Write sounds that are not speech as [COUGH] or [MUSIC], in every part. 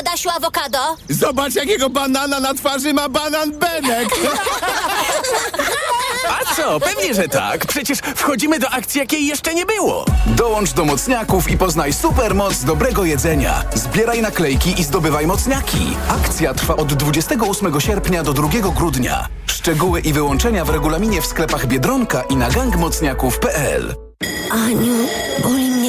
Adasiu awokado? Zobacz, jakiego banana na twarzy ma banan Benek. [LAUGHS] A co? Pewnie, że tak. Przecież wchodzimy do akcji, jakiej jeszcze nie było. Dołącz do mocniaków i poznaj supermoc dobrego jedzenia. Zbieraj naklejki i zdobywaj mocniaki. Akcja trwa od 28 sierpnia do 2 grudnia. Szczegóły i wyłączenia w regulaminie w sklepach Biedronka i na gangmocniaków.pl. Aniu,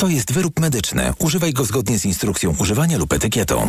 To jest wyrób medyczny. Używaj go zgodnie z instrukcją używania lub etykietą.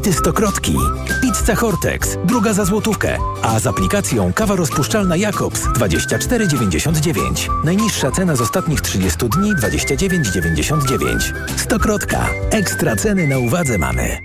Hity Stokrotki. Pizza Hortex. Druga za złotówkę. A z aplikacją kawa rozpuszczalna Jakobs 24,99. Najniższa cena z ostatnich 30 dni 29,99. Stokrotka. Ekstra ceny na uwadze mamy.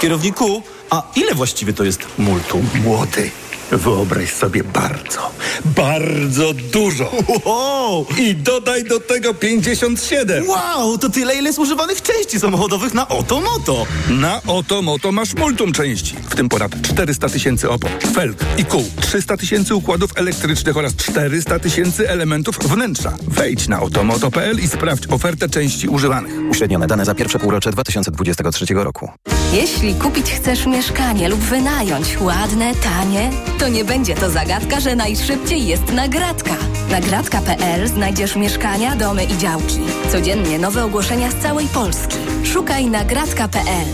Kierowniku, a ile właściwie to jest multum? Młody, wyobraź sobie bardzo, bardzo dużo. Wow! I dodaj do tego 57. Wow, to tyle, ile zużywanych części samochodowych na Otomoto. Na Otomoto masz multum części, w tym ponad 400 tysięcy opon, felg i kół, 300 tysięcy układów elektrycznych oraz 400 tysięcy elementów wnętrza. Wejdź na otomoto.pl i sprawdź ofertę części używanych. Uśrednione dane za pierwsze półrocze 2023 roku. Jeśli kupić chcesz mieszkanie lub wynająć ładne, tanie, to nie będzie to zagadka, że najszybciej jest nagradka. Nagradka.pl znajdziesz mieszkania, domy i działki. Codziennie nowe ogłoszenia z całej Polski. Szukaj nagradka.pl.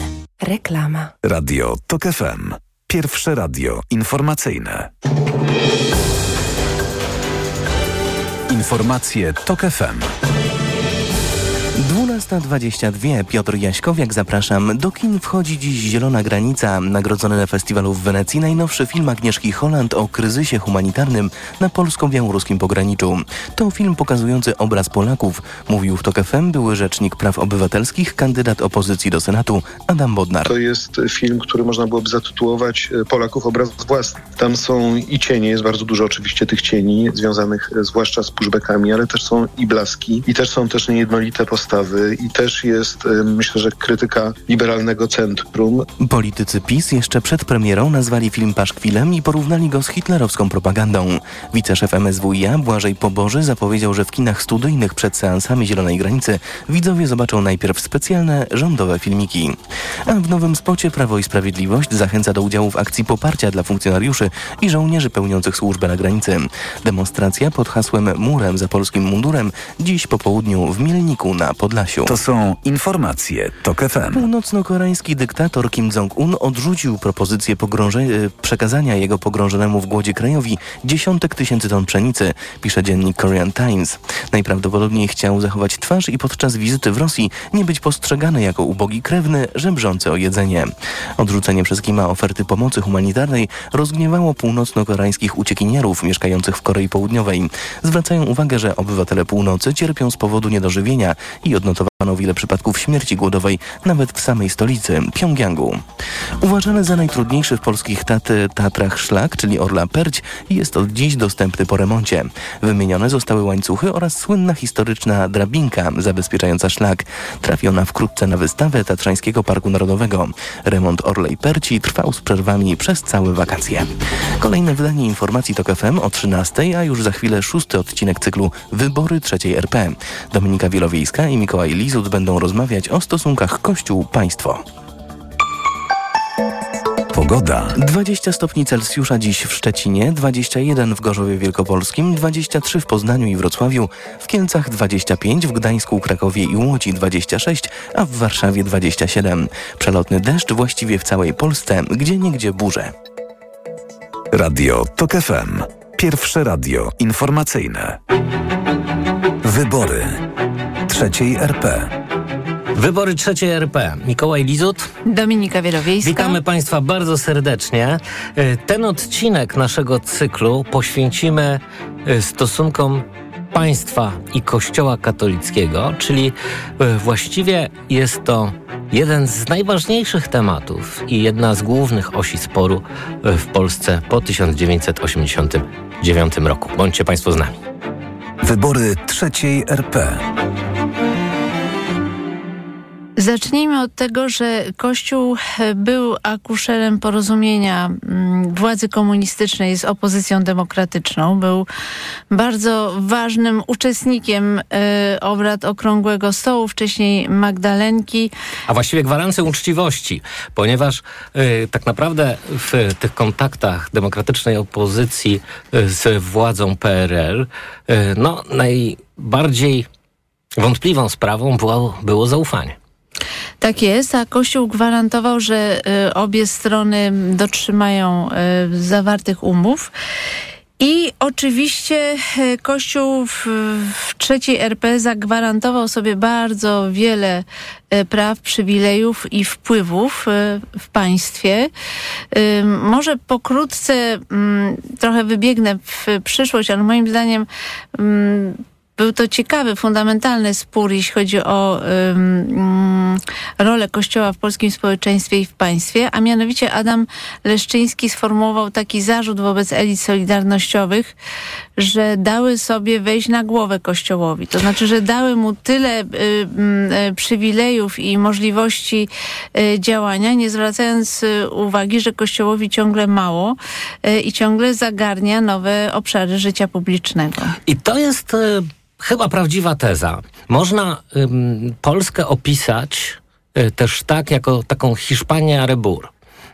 Reklama. Radio TOK FM. Pierwsze radio informacyjne. Informacje TOK FM. 12.22. Piotr Jaśkowiak, zapraszam. Do kin wchodzi dziś Zielona Granica, nagrodzony na festiwalu w Wenecji najnowszy film Agnieszki Holland o kryzysie humanitarnym na polsko-białoruskim pograniczu. To film pokazujący obraz Polaków, mówił w TOK FM były rzecznik praw obywatelskich, kandydat opozycji do Senatu Adam Bodnar. To jest film, który można byłoby zatytułować Polaków obraz własny. Tam są i cienie, jest bardzo dużo oczywiście tych cieni związanych zwłaszcza z pushbackami, ale też są i blaski i też są też niejednolite postawy i też jest, myślę, że krytyka liberalnego centrum. Politycy PiS jeszcze przed premierą nazwali film paszkwilem i porównali go z hitlerowską propagandą. Wiceszef MSWiA Błażej Poboży zapowiedział, że w kinach studyjnych przed seansami Zielonej Granicy widzowie zobaczą najpierw specjalne rządowe filmiki. A w nowym spocie Prawo i Sprawiedliwość zachęca do udziału w akcji poparcia dla funkcjonariuszy i żołnierzy pełniących służbę na granicy. Demonstracja pod hasłem Murem za polskim mundurem dziś po południu w Mielniku na Podlasiu. To są informacje TOK FM. Północno-koreański dyktator Kim Jong-un odrzucił propozycję przekazania jego pogrążonemu w głodzie krajowi dziesiątek tysięcy ton pszenicy, pisze dziennik Korean Times. Najprawdopodobniej chciał zachować twarz i podczas wizyty w Rosji nie być postrzegany jako ubogi krewny, żebrzący o jedzenie. Odrzucenie przez Kima oferty pomocy humanitarnej rozgniewało północno-koreańskich uciekinierów mieszkających w Korei Południowej. Zwracają uwagę, że obywatele północy cierpią z powodu niedożywienia i odnotowano wiele przypadków śmierci głodowej nawet w samej stolicy, Pjongjangu. Uważany za najtrudniejszy w polskich taty, Tatrach szlak, czyli Orla Perć, jest od dziś dostępny po remoncie. Wymienione zostały łańcuchy oraz słynna historyczna drabinka zabezpieczająca szlak. Trafiona wkrótce na wystawę Tatrzańskiego Parku Narodowego. Remont Orlej Perci trwał z przerwami przez całe wakacje. Kolejne wydanie informacji TOK FM o 13, a już za chwilę szósty odcinek cyklu Wybory trzeciej RP. Dominika Wielowiejska i Mikołaj Będą rozmawiać o stosunkach Kościół-Państwo. Pogoda. 20 stopni Celsjusza dziś w Szczecinie, 21 w Gorzowie Wielkopolskim, 23 w Poznaniu i Wrocławiu, w Kielcach 25, w Gdańsku, Krakowie i Łodzi 26, a w Warszawie 27. Przelotny deszcz właściwie w całej Polsce, gdzie niegdzie burze. Radio TOK FM. Pierwsze radio informacyjne. Wybory trzeciej RP. Wybory trzeciej RP. Mikołaj Lizut. Dominika Wielowiejska. Witamy Państwa bardzo serdecznie. E, ten odcinek naszego cyklu poświęcimy e, stosunkom państwa i Kościoła katolickiego, czyli e, właściwie jest to jeden z najważniejszych tematów i jedna z głównych osi sporu w Polsce po 1989 roku. Bądźcie Państwo z nami. Wybory trzeciej RP. Zacznijmy od tego, że Kościół był akuszerem porozumienia mm, władzy komunistycznej z opozycją demokratyczną. Był bardzo ważnym uczestnikiem y, obrad Okrągłego Stołu, wcześniej Magdalenki. A właściwie gwarancją uczciwości, ponieważ y, tak naprawdę w tych kontaktach demokratycznej opozycji z władzą PRL, no najbardziej wątpliwą sprawą było, było zaufanie. Tak jest, a Kościół gwarantował, że y, obie strony dotrzymają y, zawartych umów. I oczywiście y, Kościół w, w trzeciej RP zagwarantował sobie bardzo wiele praw, przywilejów i wpływów w państwie. Może pokrótce mm, trochę wybiegnę w przyszłość, ale moim zdaniem mm, był to ciekawy, fundamentalny spór, jeśli chodzi o um, rolę Kościoła w polskim społeczeństwie i w państwie, a mianowicie Adam Leszczyński sformułował taki zarzut wobec elit solidarnościowych, że dały sobie wejść na głowę Kościołowi. To znaczy, że dały mu tyle y, y, przywilejów i możliwości y, działania, nie zwracając y, uwagi, że Kościołowi ciągle mało y, i ciągle zagarnia nowe obszary życia publicznego. I to jest y, chyba prawdziwa teza. Można ym, Polskę opisać y, też tak, jako taką Hiszpanię Arebur.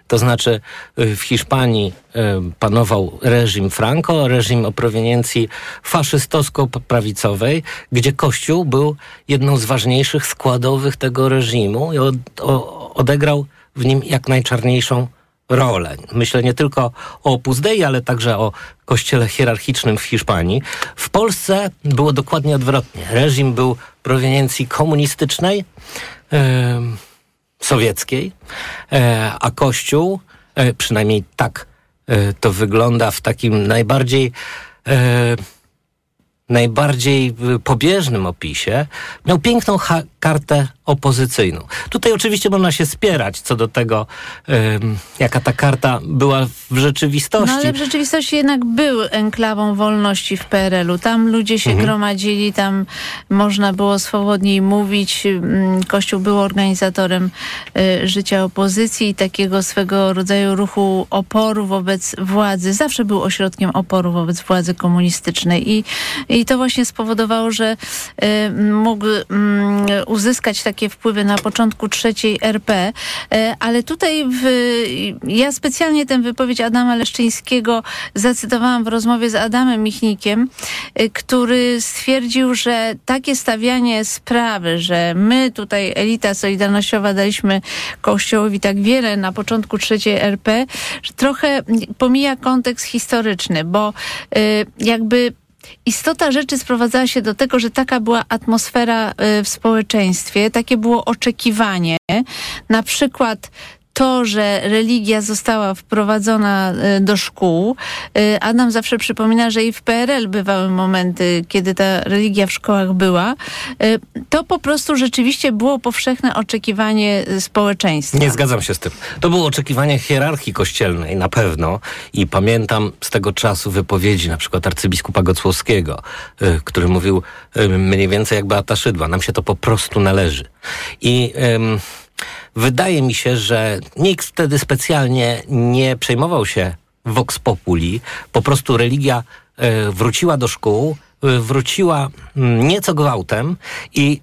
To znaczy y, w Hiszpanii y, panował reżim Franco, reżim o proweniencji faszystowsko-prawicowej, gdzie Kościół był jedną z ważniejszych składowych tego reżimu i odegrał w nim jak najczarniejszą rolę. Myślę nie tylko o Opus Dei, ale także o kościele hierarchicznym w Hiszpanii. W Polsce było dokładnie odwrotnie. Reżim był proweniencji komunistycznej, sowieckiej, e, a Kościół, e, przynajmniej tak e, to wygląda w takim najbardziej najbardziej pobieżnym opisie, miał piękną kartę opozycyjną. Tutaj oczywiście można się spierać co do tego, um, jaka ta karta była w rzeczywistości. No ale w rzeczywistości jednak był enklawą wolności w PRL-u. Tam ludzie się mhm. gromadzili, tam można było swobodniej mówić. Mm, Kościół był organizatorem y, życia opozycji i takiego swego rodzaju ruchu oporu wobec władzy. Zawsze był ośrodkiem oporu wobec władzy komunistycznej i, i to właśnie spowodowało, że y, mógł y, uzyskać tak takie wpływy na początku trzeciej RP, e, ale tutaj w, ja specjalnie tę wypowiedź Adama Leszczyńskiego zacytowałam w rozmowie z Adamem Michnikiem, e, który stwierdził, że takie stawianie sprawy, że my tutaj elita solidarnościowa daliśmy Kościołowi tak wiele na początku trzeciej RP, trochę pomija kontekst historyczny, bo e, jakby Istota rzeczy sprowadzała się do tego, że taka była atmosfera y, w społeczeństwie, takie było oczekiwanie. Na przykład to, że religia została wprowadzona e, do szkół. E, Adam zawsze przypomina, że i w PRL bywały momenty, kiedy ta religia w szkołach była. E, to po prostu rzeczywiście było powszechne oczekiwanie społeczeństwa. Nie zgadzam się z tym. To było oczekiwanie hierarchii kościelnej na pewno i pamiętam z tego czasu wypowiedzi na przykład arcybiskupa Gocłowskiego, który mówił mniej więcej jak Beata Szydła. Nam się to po prostu należy. I... Ym, Wydaje mi się, że nikt wtedy specjalnie nie przejmował się vox populi. Po prostu religia e, wróciła do szkół, e, wróciła mm, nieco gwałtem i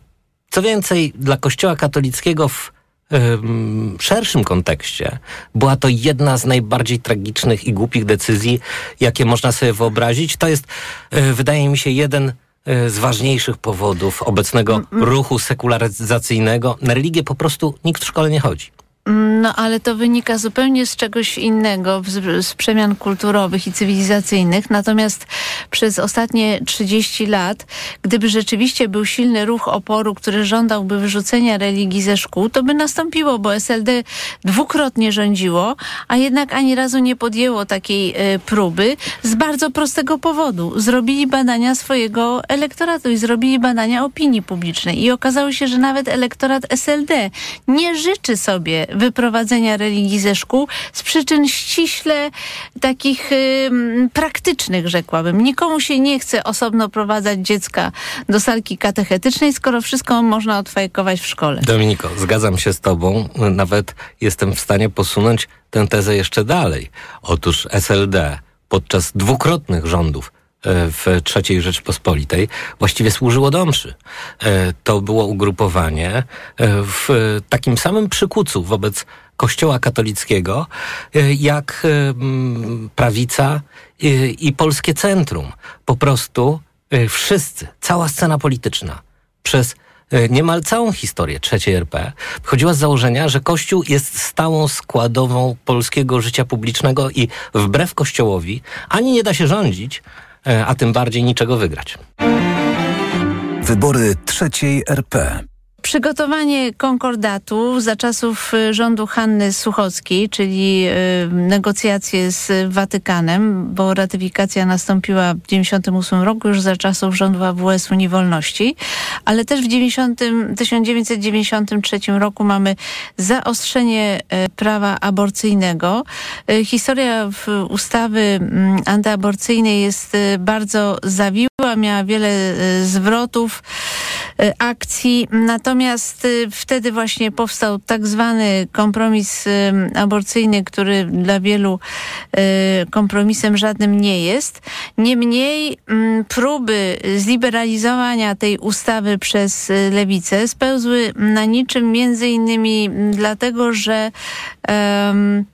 co więcej, dla Kościoła katolickiego w em, szerszym kontekście była to jedna z najbardziej tragicznych i głupich decyzji, jakie można sobie wyobrazić. To jest, e, wydaje mi się, jeden e, z ważniejszych powodów obecnego ruchu sekularyzacyjnego. Na religię po prostu nikt w szkole nie chodzi. No ale to wynika zupełnie z czegoś innego, z, z przemian kulturowych i cywilizacyjnych. Natomiast przez ostatnie 30 lat, gdyby rzeczywiście był silny ruch oporu, który żądałby wyrzucenia religii ze szkół, to by nastąpiło, bo SLD dwukrotnie rządziło, a jednak ani razu nie podjęło takiej e, próby z bardzo prostego powodu. Zrobili badania swojego elektoratu i zrobili badania opinii publicznej i okazało się, że nawet elektorat SLD nie życzy sobie wyprowadzenia religii ze szkół z przyczyn ściśle takich ym, praktycznych, rzekłabym. Nikomu się nie chce osobno prowadzać dziecka do salki katechetycznej, skoro wszystko można odfajkować w szkole. Dominiko, zgadzam się z Tobą. Nawet jestem w stanie posunąć tę tezę jeszcze dalej. Otóż SLD podczas dwukrotnych rządów w III Rzeczpospolitej właściwie służyło do mszy. E, To było ugrupowanie e, w takim samym przykucu wobec Kościoła katolickiego, e, jak prawica i, polskie centrum. Po prostu wszyscy, cała scena polityczna przez niemal całą historię III RP wychodziła z założenia, że Kościół jest stałą składową polskiego życia publicznego i wbrew Kościołowi ani nie da się rządzić, a tym bardziej niczego wygrać. Wybory trzeciej RP. Przygotowanie konkordatu za czasów y, rządu Hanny Suchockiej, czyli y, negocjacje z Watykanem, bo ratyfikacja nastąpiła w 98 roku, już za czasów rządu AWS Unii Wolności, ale też w 90, 1993 roku mamy zaostrzenie y, prawa aborcyjnego. Historia ustawy mm, antyaborcyjnej jest bardzo zawiła, miała wiele zwrotów akcji, natomiast y, wtedy właśnie powstał tak zwany kompromis y, aborcyjny, który dla wielu y, kompromisem żadnym nie jest. Niemniej mm, próby zliberalizowania tej ustawy przez y, lewicę spełzły na niczym między innymi dlatego, że em,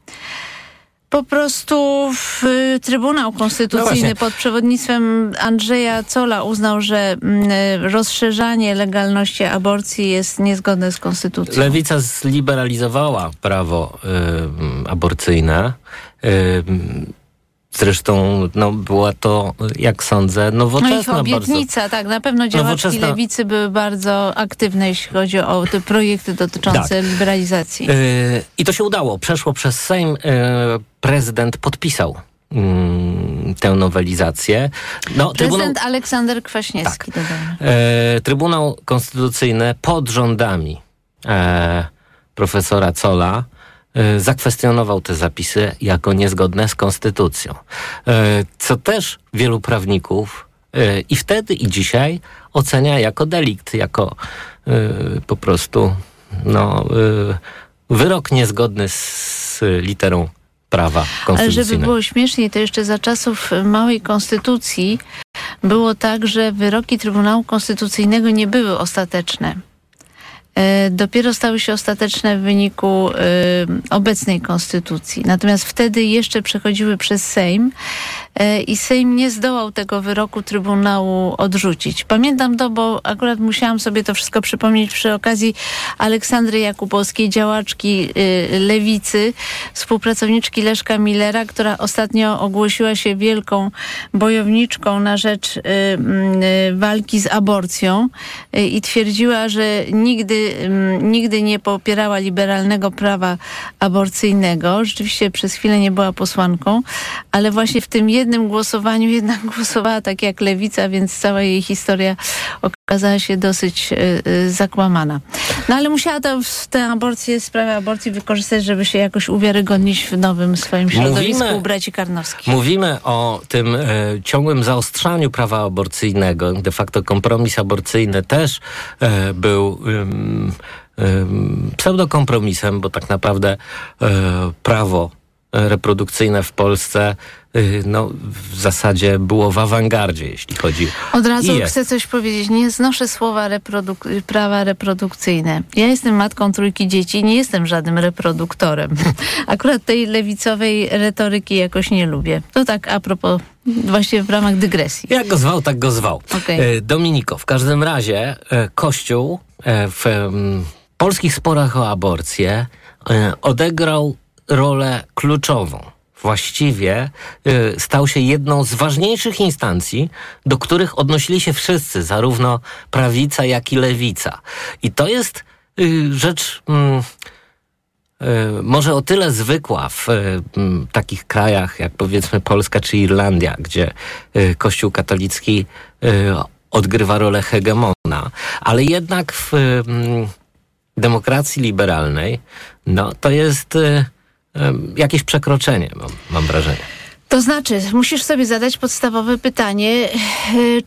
po prostu w, y, Trybunał Konstytucyjny No pod przewodnictwem Andrzeja Cola uznał, że mm, y, rozszerzanie legalności aborcji jest niezgodne z konstytucją. Lewica zliberalizowała prawo y, aborcyjne. Y, zresztą no, była to, jak sądzę, No ich nowoczesna bardzo. obietnica, tak, na pewno działaczki Nowoczesna- lewicy były bardzo aktywne, jeśli chodzi o te projekty dotyczące Tak. liberalizacji. Y, I to się udało. Przeszło przez Sejm. y, prezydent podpisał mm, tę nowelizację. No, Prezydent Aleksander Kwaśniewski, Tak. E, Trybunał Konstytucyjny pod rządami e, profesora Cola zakwestionował te zapisy jako niezgodne z konstytucją. E, co też wielu prawników e, i wtedy i dzisiaj ocenia jako delikt, jako e, po prostu no, e, wyrok niezgodny z literą prawa Ale konstytucyjnego. żeby było śmieszniej, to jeszcze za czasów małej konstytucji było tak, że wyroki Trybunału Konstytucyjnego nie były ostateczne. E, Dopiero stały się ostateczne w wyniku e, obecnej konstytucji. Natomiast wtedy jeszcze przechodziły przez Sejm e, i Sejm nie zdołał tego wyroku Trybunału odrzucić. Pamiętam to, bo akurat musiałam sobie to wszystko przypomnieć przy okazji Aleksandry Jakubowskiej, działaczki lewicy, współpracowniczki Leszka Millera, która ostatnio ogłosiła się wielką bojowniczką na rzecz walki z aborcją i twierdziła, że nigdy, nigdy nie popierała liberalnego prawa aborcyjnego. Rzeczywiście przez chwilę nie była posłanką, ale właśnie w tym jednym głosowaniu [LAUGHS] jednak głosowała tak jak lewica, więc cała jej historia okazała się dosyć y, y, zakłamana. No ale musiała to, tę aborcję, sprawę aborcji wykorzystać, żeby się jakoś uwiarygodnić w nowym swoim środowisku Mówimy- braci Karnowskich. Mówimy o tym e, ciągłym zaostrzaniu prawa aborcyjnego. De facto kompromis aborcyjny też e, był ym, ym, pseudokompromisem, bo tak naprawdę e, prawo reprodukcyjne w Polsce no, w zasadzie było w awangardzie, jeśli chodzi Od razu chcę coś powiedzieć. Nie znoszę słowa reproduk- prawa reprodukcyjne. Ja jestem matką trójki dzieci, nie jestem żadnym reproduktorem. [LAUGHS] Akurat tej lewicowej retoryki jakoś nie lubię. To tak a propos, właśnie w ramach dygresji. Jak go zwał, tak go zwał. E, Dominiko, w każdym razie e, Kościół e, w em, polskich sporach o aborcję odegrał rolę kluczową. Właściwie e, stał się jedną z ważniejszych instancji, do których odnosili się wszyscy, zarówno prawica, jak i lewica. I to jest y, rzecz. Mm, e, może o tyle zwykła w takich krajach jak powiedzmy Polska czy Irlandia, gdzie Kościół katolicki odgrywa rolę hegemona, ale jednak w demokracji liberalnej no, to jest jakieś przekroczenie, mam, mam wrażenie. To znaczy, musisz sobie zadać podstawowe pytanie, e,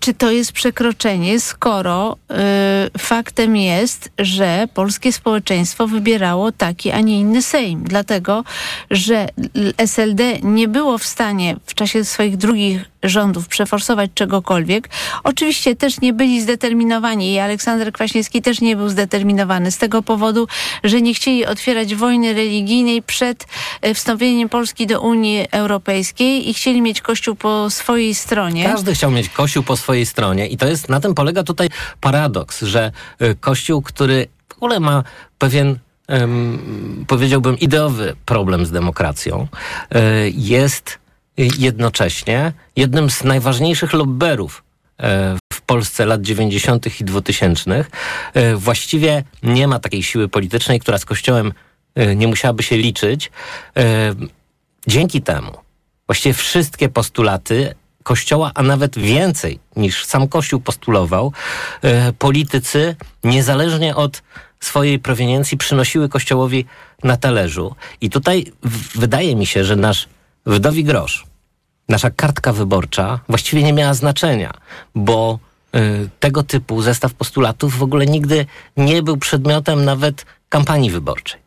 czy to jest przekroczenie, skoro e, faktem jest, że polskie społeczeństwo wybierało taki, a nie inny Sejm. Dlatego, że SLD nie było w stanie w czasie swoich drugich rządów przeforsować czegokolwiek. Oczywiście też nie byli zdeterminowani i Aleksander Kwaśniewski też nie był zdeterminowany z tego powodu, że nie chcieli otwierać wojny religijnej przed e, wstąpieniem Polski do Unii Europejskiej i chcieli mieć Kościół po swojej stronie. Każdy chciał mieć Kościół po swojej stronie i to jest, na tym polega tutaj paradoks, że y, Kościół, który w ogóle ma pewien em, powiedziałbym ideowy problem z demokracją, y, jest jednocześnie jednym z najważniejszych lobberów e, w Polsce lat 90. i 2000. E, Właściwie nie ma takiej siły politycznej, która z Kościołem e, nie musiałaby się liczyć. Dzięki temu właściwie wszystkie postulaty Kościoła, a nawet więcej niż sam Kościół postulował, politycy niezależnie od swojej proweniencji przynosiły Kościołowi na talerzu. I tutaj wydaje mi się, że nasz wdowi grosz, nasza kartka wyborcza właściwie nie miała znaczenia, bo y, tego typu zestaw postulatów w ogóle nigdy nie był przedmiotem nawet kampanii wyborczej.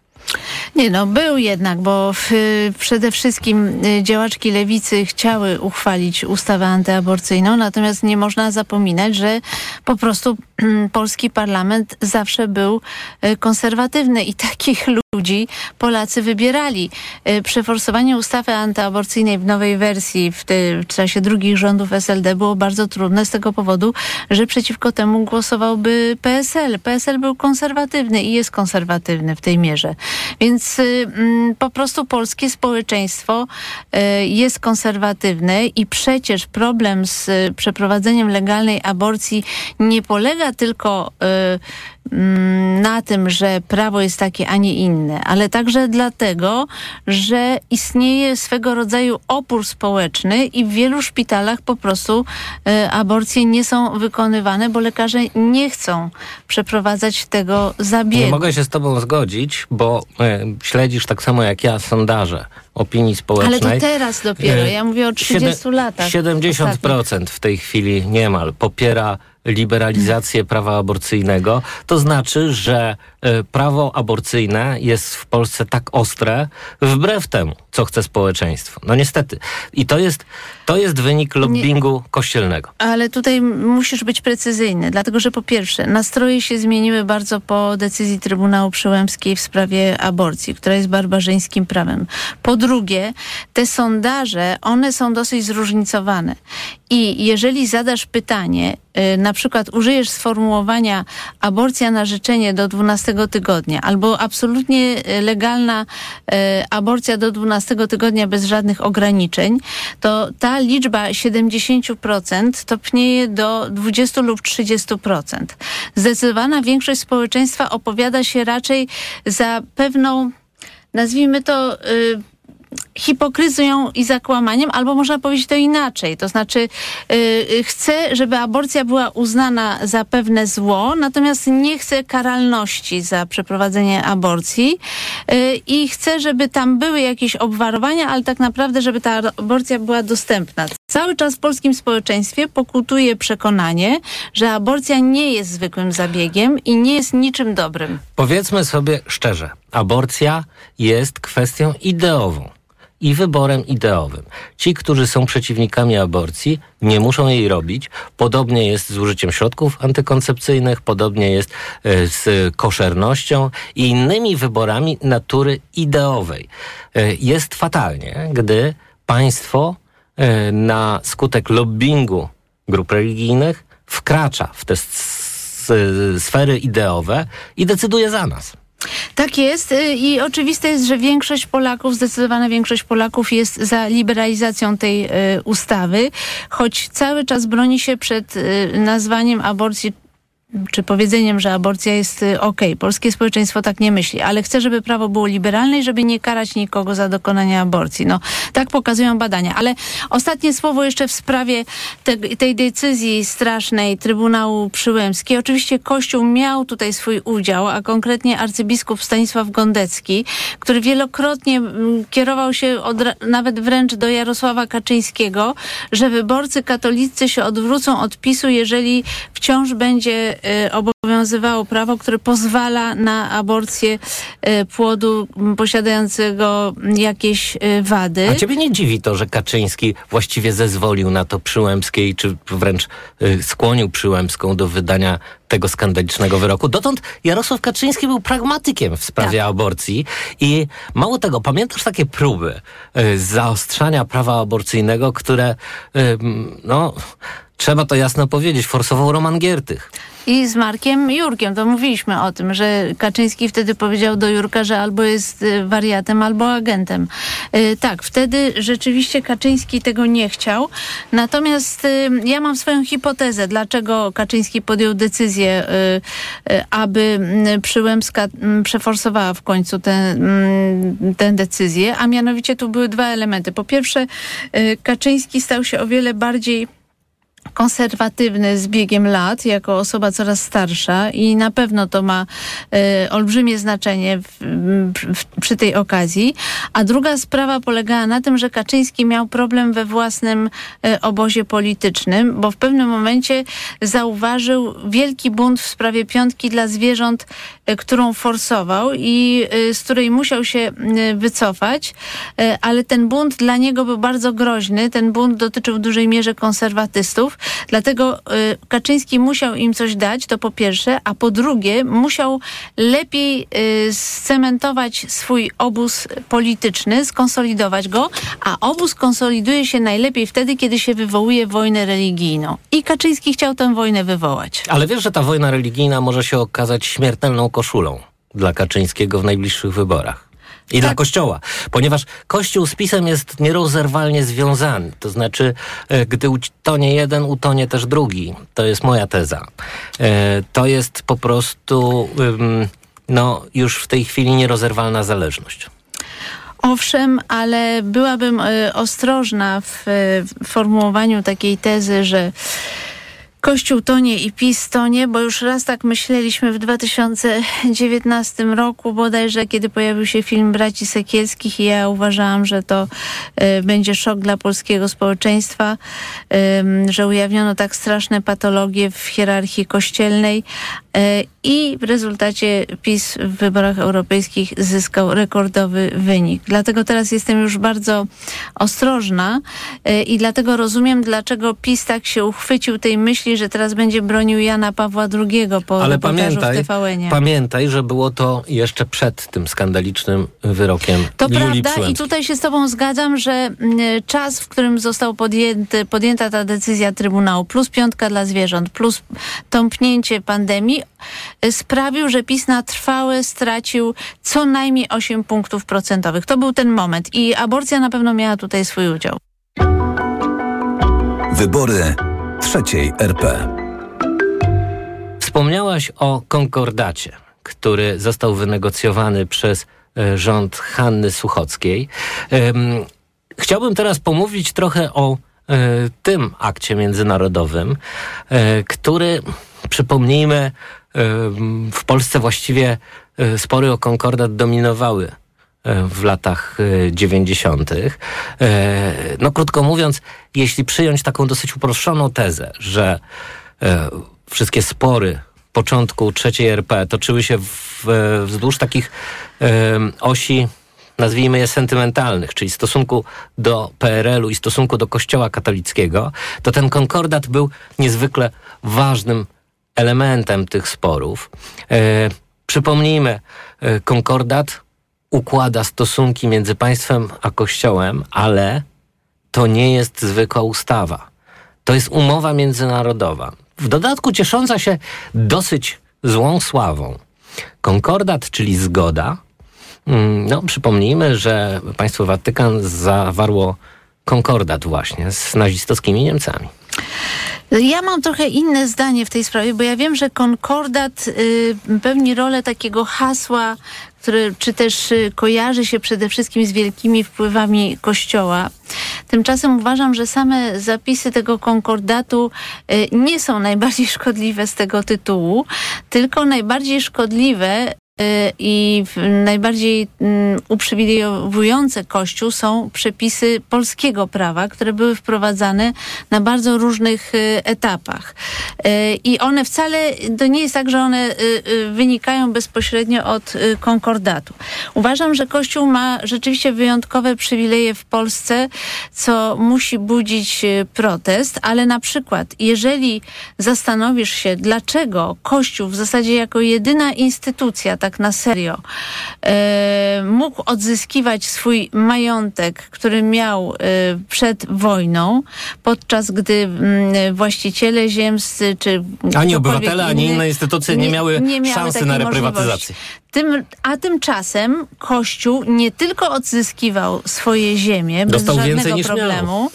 Nie no, był jednak, bo w, przede wszystkim y, działaczki lewicy chciały uchwalić ustawę antyaborcyjną, natomiast nie można zapominać, że po prostu [CLEARS THROAT] polski parlament zawsze był y, konserwatywny i [LAUGHS] takich ludzi Polacy wybierali. Y, Przeforsowanie ustawy antyaborcyjnej w nowej wersji w, w czasie drugich rządów SLD było bardzo trudne z tego powodu, że przeciwko temu głosowałby PSL. PSL był konserwatywny i jest konserwatywny w tej mierze. Więc y, mm, po prostu polskie społeczeństwo y, jest konserwatywne i przecież problem z y, przeprowadzeniem legalnej aborcji nie polega tylko na tym, że prawo jest takie, a nie inne, ale także dlatego, że istnieje swego rodzaju opór społeczny i w wielu szpitalach po prostu y, aborcje nie są wykonywane, bo lekarze nie chcą przeprowadzać tego zabiegu. Nie mogę się z tobą zgodzić, bo e, śledzisz tak samo jak ja sondaże opinii społecznej. Ale to teraz dopiero, E, ja mówię o 30 latach. 70% w tej chwili niemal popiera liberalizację prawa aborcyjnego. To znaczy, że prawo aborcyjne jest w Polsce tak ostre, wbrew temu, co chce społeczeństwo. No niestety. I to jest, to jest wynik lobbingu kościelnego. Ale tutaj musisz być precyzyjny, dlatego że po pierwsze, nastroje się zmieniły bardzo po decyzji Trybunału Przyłębskiej w sprawie aborcji, która jest barbarzyńskim prawem. Po drugie, te sondaże, one są dosyć zróżnicowane. I jeżeli zadasz pytanie, y, na przykład użyjesz sformułowania aborcja na życzenie do 12 tygodnia albo absolutnie y, legalna y, aborcja do 12 tygodnia bez żadnych ograniczeń, to ta liczba 70% topnieje do 20 lub 30%. Zdecydowana większość społeczeństwa opowiada się raczej za pewną, nazwijmy to, y, hipokryzją i zakłamaniem, albo można powiedzieć to inaczej. To znaczy, y, y, chce, żeby aborcja była uznana za pewne zło, natomiast nie chce karalności za przeprowadzenie aborcji y, i chce, żeby tam były jakieś obwarowania, ale tak naprawdę, żeby ta aborcja była dostępna. Cały czas w polskim społeczeństwie pokutuje przekonanie, że aborcja nie jest zwykłym zabiegiem i nie jest niczym dobrym. Powiedzmy sobie szczerze, aborcja jest kwestią ideową. I wyborem ideowym. Ci, którzy są przeciwnikami aborcji, nie muszą jej robić. Podobnie jest z użyciem środków antykoncepcyjnych, podobnie jest e, z koszernością i innymi wyborami natury ideowej. E, jest fatalnie, gdy państwo e, na skutek lobbingu grup religijnych wkracza w te sfery ideowe i decyduje za nas. Tak jest. Y, i oczywiste jest, że większość Polaków, zdecydowana większość Polaków jest za liberalizacją tej y, ustawy, choć cały czas broni się przed y, nazwaniem aborcji czy powiedzeniem, że aborcja jest y, okej. Polskie społeczeństwo tak nie myśli, ale chce, żeby prawo było liberalne i żeby nie karać nikogo za dokonanie aborcji. No, tak pokazują badania. Ale ostatnie słowo jeszcze w sprawie te, tej decyzji strasznej Trybunału Przyłębskiej. Oczywiście Kościół miał tutaj swój udział, a konkretnie arcybiskup Stanisław Gondecki, który wielokrotnie mm, kierował się od, nawet wręcz do Jarosława Kaczyńskiego, że wyborcy katolicy się odwrócą od PiSu, jeżeli wciąż będzie obowiązywało prawo, które pozwala na aborcję e, płodu posiadającego jakieś e, wady. A ciebie nie dziwi to, że Kaczyński właściwie zezwolił na to Przyłębskiej, czy wręcz y, skłonił Przyłębską do wydania tego skandalicznego wyroku. Dotąd Jarosław Kaczyński był pragmatykiem w sprawie Tak. aborcji i mało tego, pamiętasz takie próby y, zaostrzania prawa aborcyjnego, które, y, no, trzeba to jasno powiedzieć, forsował Roman Giertych. I z Markiem Jurkiem, to mówiliśmy o tym, że Kaczyński wtedy powiedział do Jurka, że albo jest y, wariatem, albo agentem. Y, Tak, wtedy rzeczywiście Kaczyński tego nie chciał. Natomiast y, ja mam swoją hipotezę, dlaczego Kaczyński podjął decyzję, aby mm, Przyłębska mm, przeforsowała w końcu tę mm, tę decyzję, a mianowicie tu były dwa elementy. Po pierwsze, Kaczyński stał się o wiele bardziej konserwatywny z biegiem lat, jako osoba coraz starsza i na pewno to ma e, olbrzymie znaczenie w, w, przy tej okazji. A druga sprawa polegała na tym, że Kaczyński miał problem we własnym e, obozie politycznym, bo w pewnym momencie zauważył wielki bunt w sprawie piątki dla zwierząt, e, którą forsował i z której musiał się wycofać, ale ten bunt dla niego był bardzo groźny. Ten bunt dotyczył w dużej mierze konserwatystów, dlatego y, Kaczyński musiał im coś dać, to po pierwsze, a po drugie musiał lepiej y, scementować swój obóz polityczny, skonsolidować go, a obóz konsoliduje się najlepiej wtedy, kiedy się wywołuje wojnę religijną. I Kaczyński chciał tę wojnę wywołać. Ale wiesz, że ta wojna religijna może się okazać śmiertelną koszulą dla Kaczyńskiego w najbliższych wyborach. I dla Kościoła, ponieważ Kościół z PiSem jest nierozerwalnie związany. To znaczy, e, gdy utonie jeden, utonie też drugi. To jest moja teza. E, To jest po prostu no, już w tej chwili nierozerwalna zależność. Owszem, ale byłabym y, ostrożna w formułowaniu takiej tezy, że Kościół tonie i PiS tonie, bo już raz tak myśleliśmy w 2019 roku, bodajże kiedy pojawił się film Braci Sekielskich i ja uważałam, że to y, będzie szok dla polskiego społeczeństwa, ym, że ujawniono tak straszne patologie w hierarchii kościelnej y, i w rezultacie PiS w wyborach europejskich zyskał rekordowy wynik. Dlatego teraz jestem już bardzo ostrożna y, i dlatego rozumiem, dlaczego PiS tak się uchwycił tej myśli, że teraz będzie bronił Jana Pawła II po Ale reportażu w pamiętaj, pamiętaj, że było to jeszcze przed tym skandalicznym wyrokiem To Julii prawda i tutaj się z Tobą zgadzam, że mm, czas, w którym został podjęty, podjęta ta decyzja Trybunału, plus piątka dla zwierząt, plus tąpnięcie pandemii, y, sprawił, że PiS na trwałe stracił co najmniej 8 punktów procentowych. To był ten moment i aborcja na pewno miała tutaj swój udział. Wybory trzeciej RP. Wspomniałaś o konkordacie, który został wynegocjowany przez e, rząd Hanny Suchockiej. Chciałbym teraz pomówić trochę o e, tym akcie międzynarodowym, e, który, przypomnijmy, w Polsce właściwie spory o konkordat dominowały w latach e, 90. E, No krótko mówiąc, jeśli przyjąć taką dosyć uproszczoną tezę, że e, wszystkie spory początku trzeciej RP toczyły się w, e, wzdłuż takich e, osi nazwijmy je sentymentalnych, czyli stosunku do PRL-u i stosunku do Kościoła katolickiego, to ten konkordat był niezwykle ważnym elementem tych sporów. E, przypomnijmy, e, konkordat układa stosunki między państwem a Kościołem, ale to nie jest zwykła ustawa. To jest umowa międzynarodowa. W dodatku ciesząca się dosyć złą sławą. Konkordat, czyli zgoda. mm, No, przypomnijmy, że państwo Watykan zawarło konkordat właśnie z nazistowskimi Niemcami. Ja mam trochę inne zdanie w tej sprawie, bo ja wiem, że konkordat y, pełni rolę takiego hasła, które czy też y, kojarzy się przede wszystkim z wielkimi wpływami Kościoła. Tymczasem uważam, że same zapisy tego konkordatu y, nie są najbardziej szkodliwe z tego tytułu, tylko najbardziej szkodliwe i w- najbardziej mm, uprzywilejowujące Kościół są przepisy polskiego prawa, które były wprowadzane na bardzo różnych y, etapach. Y, I one wcale, to nie jest tak, że one y, y, wynikają bezpośrednio od y, konkordatu. Uważam, że Kościół ma rzeczywiście wyjątkowe przywileje w Polsce, co musi budzić y, protest, ale na przykład, jeżeli zastanowisz się, dlaczego Kościół w zasadzie jako jedyna instytucja, tak na serio, e, mógł odzyskiwać swój majątek, który miał e, przed wojną, podczas gdy mm, właściciele ziemscy, czy Ani obywatele, ani inne instytucje nie miały miały szansy na reprywatyzację. Tym, a tymczasem Kościół nie tylko odzyskiwał swoje ziemie Dostał bez więcej żadnego niż miał.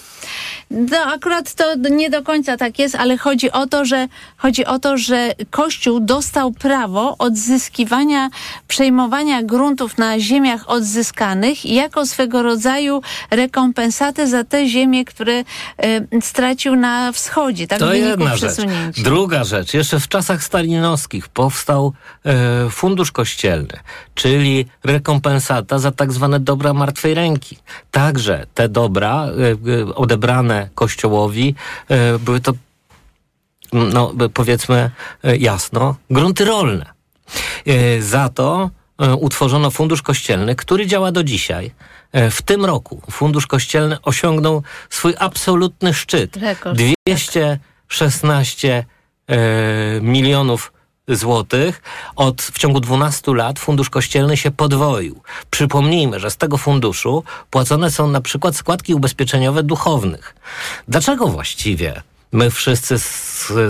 No, akurat to nie do końca tak jest, ale chodzi o to, że chodzi o to, że Kościół dostał prawo odzyskiwania, przejmowania gruntów na ziemiach odzyskanych jako swego rodzaju rekompensatę za te ziemie, które e, stracił na wschodzie, tak To jedna rzecz. Druga rzecz. Jeszcze w czasach stalinowskich powstał e, fundusz kościelny, czyli rekompensata za tak zwane dobra martwej ręki. Także te dobra e, e, kościołowi e, były to, no powiedzmy e, jasno, grunty rolne. E, Za to utworzono Fundusz Kościelny, który działa do dzisiaj. W tym roku Fundusz Kościelny osiągnął swój absolutny szczyt. Rekord. 216 e, milionów złotych. Od, w ciągu 12 lat Fundusz Kościelny się podwoił. Przypomnijmy, że z tego funduszu płacone są na przykład składki ubezpieczeniowe duchownych. Dlaczego właściwie my wszyscy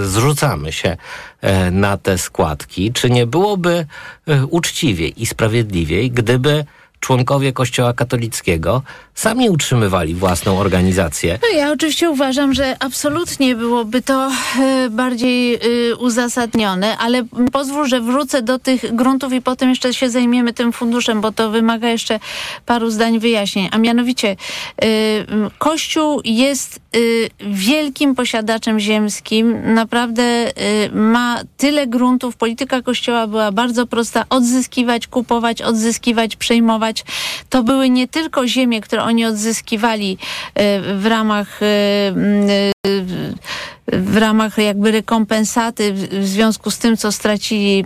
zrzucamy się e, na te składki? Czy nie byłoby e, uczciwiej i sprawiedliwiej, gdyby członkowie Kościoła katolickiego sami utrzymywali własną organizację? No ja oczywiście uważam, że absolutnie byłoby to e, bardziej e, uzasadnione, ale pozwól, że wrócę do tych gruntów i potem jeszcze się zajmiemy tym funduszem, bo to wymaga jeszcze paru zdań wyjaśnień. A mianowicie e, Kościół jest wielkim posiadaczem ziemskim. Naprawdę ma tyle gruntów. Polityka Kościoła była bardzo prosta. Odzyskiwać, kupować, odzyskiwać, przejmować. To były nie tylko ziemie, które oni odzyskiwali e, w ramach e, e, w ramach jakby rekompensaty w związku z tym, co stracili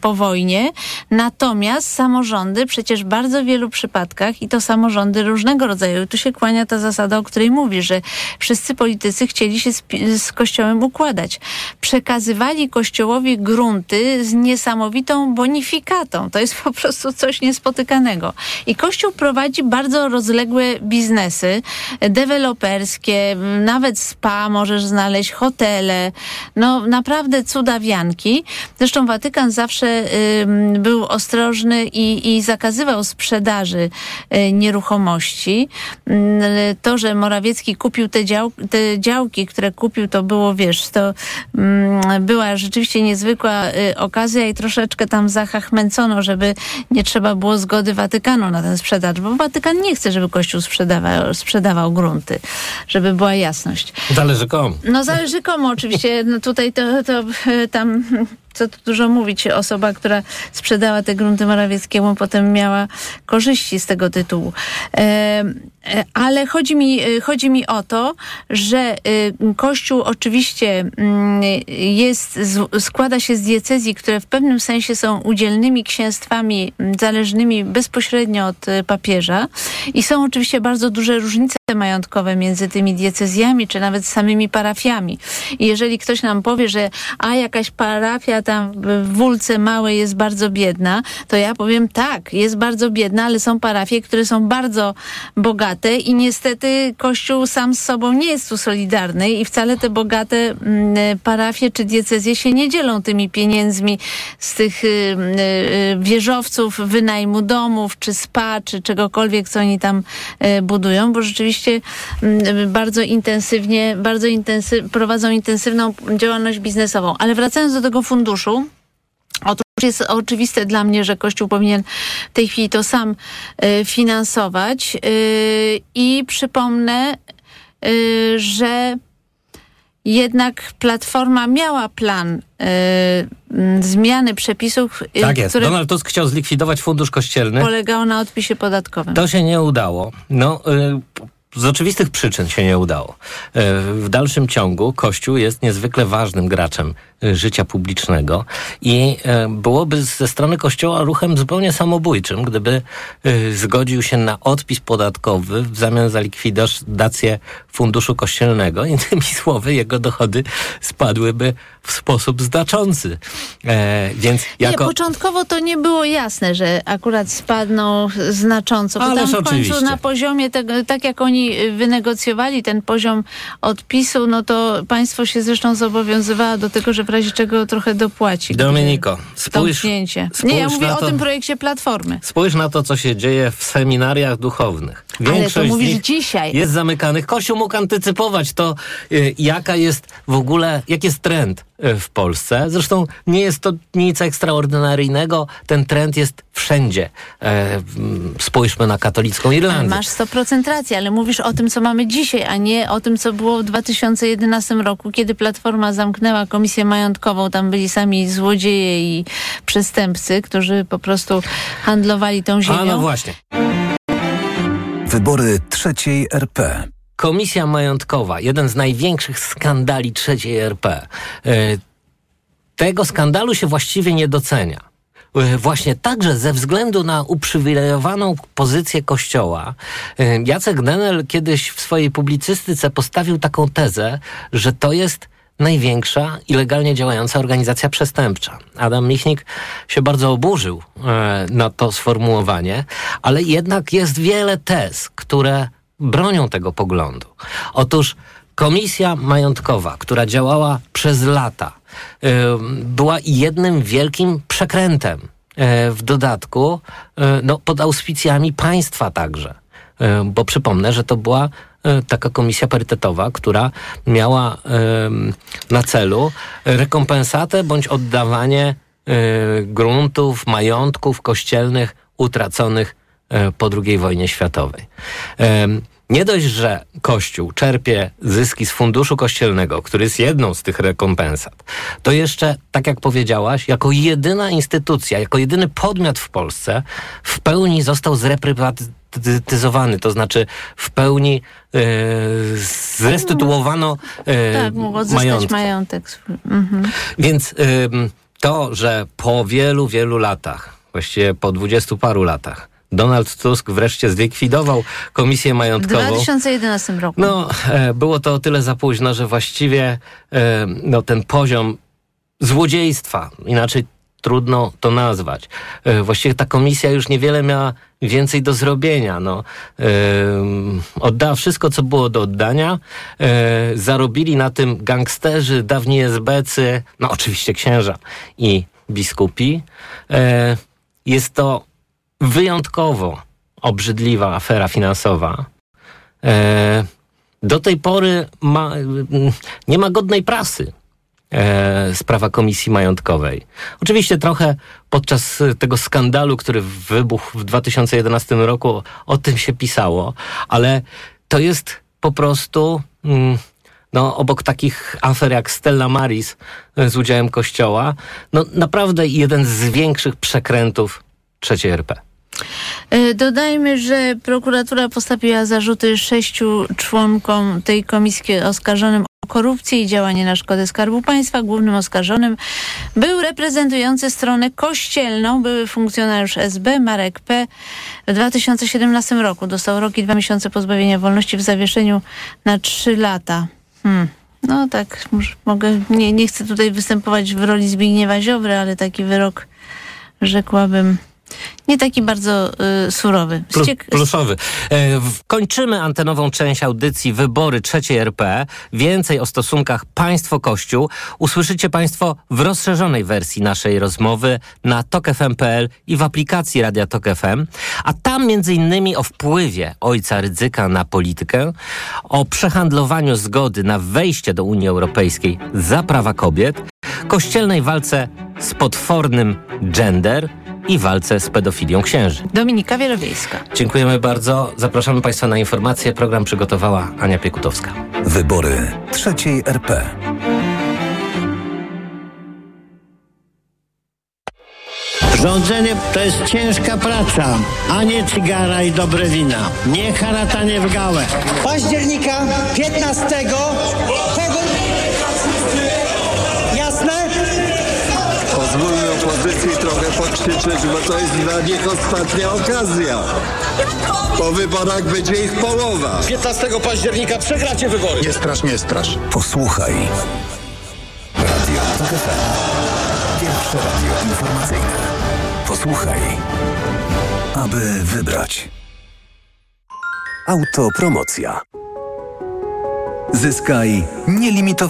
po wojnie. Natomiast samorządy przecież w bardzo wielu przypadkach i to samorządy różnego rodzaju, tu się kłania ta zasada, o której mówi, że wszyscy politycy chcieli się z, z Kościołem układać. Przekazywali Kościołowi grunty z niesamowitą bonifikatą. To jest [LAUGHS] po prostu coś niespotykanego. I Kościół prowadzi bardzo rozległe biznesy deweloperskie, nawet spa możesz znaleźć, hotele, no naprawdę cudawianki. Zresztą Watykan zawsze ym, był ostrożny i, i zakazywał sprzedaży y, nieruchomości. Ym, To, że Morawiecki kupił te, dział, te działki, które kupił, to było, wiesz, to ym, była rzeczywiście niezwykła y, okazja i troszeczkę tam zachachmęcono, żeby nie trzeba było zgody Watykanu na ten sprzedaż, bo Watykan nie chce, żeby Kościół sprzedawał, sprzedawał grunty, żeby była jasność. Zależy komu. No zależy komu oczywiście. No tutaj to, to tam co tu dużo mówić, osoba, która sprzedała te grunty Morawieckiemu, potem miała korzyści z tego tytułu. E, e, ale chodzi mi, e, chodzi mi o to, że Kościół oczywiście mm, jest, składa się z diecezji, które w pewnym sensie są udzielnymi księstwami mm, zależnymi bezpośrednio od papieża i są oczywiście bardzo duże różnice majątkowe między tymi diecezjami, czy nawet samymi parafiami. I jeżeli ktoś nam powie, że a jakaś parafia tam w Wólce Małej jest bardzo biedna, to ja powiem tak, jest bardzo biedna, ale są parafie, które są bardzo bogate i niestety Kościół sam z sobą nie jest tu solidarny i wcale te bogate mm, parafie czy diecezje się nie dzielą tymi pieniędzmi z tych y, y, wieżowców, wynajmu domów, czy spa, czy czegokolwiek, co oni tam y, budują, bo rzeczywiście mm, bardzo intensywnie, bardzo prowadzą intensywną działalność biznesową. Ale wracając do tego funduszu, Otóż jest oczywiste dla mnie, że Kościół powinien w tej chwili to sam y, finansować. Y, I przypomnę, y, że jednak Platforma miała plan zmiany przepisów. Tak jest. Donald Tusk chciał zlikwidować fundusz kościelny. Polegało na odpisie podatkowym. To się nie udało. No, z oczywistych przyczyn się nie udało. W dalszym ciągu Kościół jest niezwykle ważnym graczem życia publicznego i e, byłoby ze strony Kościoła ruchem zupełnie samobójczym, gdyby e, zgodził się na odpis podatkowy w zamian za likwidację funduszu kościelnego. Innymi [LAUGHS] słowy, jego dochody spadłyby w sposób znaczący. E, więc jako... Nie, początkowo to nie było jasne, że akurat spadną znacząco, bo Ależ tam w końcu na poziomie tego, tak jak oni wynegocjowali ten poziom odpisu, no to państwo się zresztą zobowiązywało do tego, że w razie czego trochę dopłaci. Dominiko, spójrz, spójrz Nie, ja mówię to, o tym projekcie Platformy. Spójrz na to, co się dzieje w seminariach duchownych. Większość Ale to mówisz dzisiaj. Jest zamykanych. Kościół mógł antycypować to, y, jaka jest w ogóle, jaki jest trend w Polsce. Zresztą nie jest to nic ekstraordynaryjnego. Ten trend jest wszędzie. E, spójrzmy na katolicką Irlandię. Masz 100% racji, ale mówisz o tym, co mamy dzisiaj, a nie o tym, co było w 2011 roku, kiedy Platforma zamknęła komisję majątkową. Tam byli sami złodzieje i przestępcy, którzy po prostu handlowali tą ziemią. A no właśnie. Wybory trzeciej RP. Komisja Majątkowa, jeden z największych skandali trzeciej RP. E, tego skandalu się właściwie nie docenia. E, właśnie także ze względu na uprzywilejowaną pozycję Kościoła, e, Jacek Denel kiedyś w swojej publicystyce postawił taką tezę, że to jest największa i legalnie działająca organizacja przestępcza. Adam Michnik się bardzo oburzył na to sformułowanie, ale jednak jest wiele tez, które bronią tego poglądu. Otóż Komisja Majątkowa, która działała przez lata, była jednym wielkim przekrętem. E, w dodatku e, no, pod auspicjami państwa także. Bo przypomnę, że to była taka komisja parytetowa, która miała na celu rekompensatę bądź oddawanie gruntów, majątków kościelnych utraconych po II wojnie światowej. Nie dość, że Kościół czerpie zyski z funduszu kościelnego, który jest jedną z tych rekompensat, to jeszcze, tak jak powiedziałaś, jako jedyna instytucja, jako jedyny podmiot w Polsce w pełni został zreprywatyzowany, to znaczy w pełni e, zrestytuowano e, tak, majątek. majątek. Mhm. Więc e, to, że po wielu, wielu latach, właściwie po dwudziestu paru latach, Donald Tusk wreszcie zlikwidował komisję majątkową. W 2011 roku. No, e, było to o tyle za późno, że właściwie e, no, ten poziom złodziejstwa, inaczej trudno to nazwać. E, właściwie ta komisja już niewiele miała więcej do zrobienia. No, oddała wszystko, co było do oddania. zarobili na tym gangsterzy, dawni SBcy, no oczywiście księża i biskupi. jest to wyjątkowo obrzydliwa afera finansowa. E, do tej pory ma, nie ma godnej prasy e, sprawa komisji majątkowej. Oczywiście trochę podczas tego skandalu, który wybuchł w 2011 roku, o tym się pisało, ale to jest po prostu mm, no, obok takich afer jak Stella Maris z udziałem Kościoła, no naprawdę jeden z większych przekrętów trzeciej RP. E, dodajmy, że prokuratura postawiła zarzuty sześciu członkom tej komisji oskarżonym o korupcję i działanie na szkodę Skarbu Państwa. Głównym oskarżonym był reprezentujący stronę kościelną, były funkcjonariusz SB Marek P. W 2017 roku dostał rok i dwa miesiące pozbawienia wolności w zawieszeniu na trzy lata. Hmm. No tak, mogę, nie, nie chcę tutaj występować w roli Zbigniewa Ziobry, ale taki wyrok rzekłabym nie taki bardzo y, surowy. Plus, plusowy. E, kończymy antenową część audycji Wybory trzeciej RP. Więcej o stosunkach państwo-kościół usłyszycie Państwo w rozszerzonej wersji naszej rozmowy na tokefm.pl i w aplikacji Radia Tok FM. A tam między innymi o wpływie ojca Rydzyka na politykę, o przehandlowaniu zgody na wejście do Unii Europejskiej za prawa kobiet, kościelnej walce z potwornym gender – i walce z pedofilią księży. Dominika Wielowiejska. Dziękujemy bardzo. Zapraszamy Państwa na informacje. Program przygotowała Ania Piekutowska. Wybory trzeciej RP. Rządzenie to jest ciężka praca, a nie cygara i dobre wina. Nie haratanie w gałę. Października 15 opozycji trochę pokrzyczeć, bo to jest dla nich ostatnia okazja. Po wyborach będzie ich połowa. 15 października przegracie wybory. Nie strasz, nie strasz. Posłuchaj. Radio TOK. Pierwsze radio informacyjne. Posłuchaj. Aby wybrać. Autopromocja. Zyskaj nielimitowane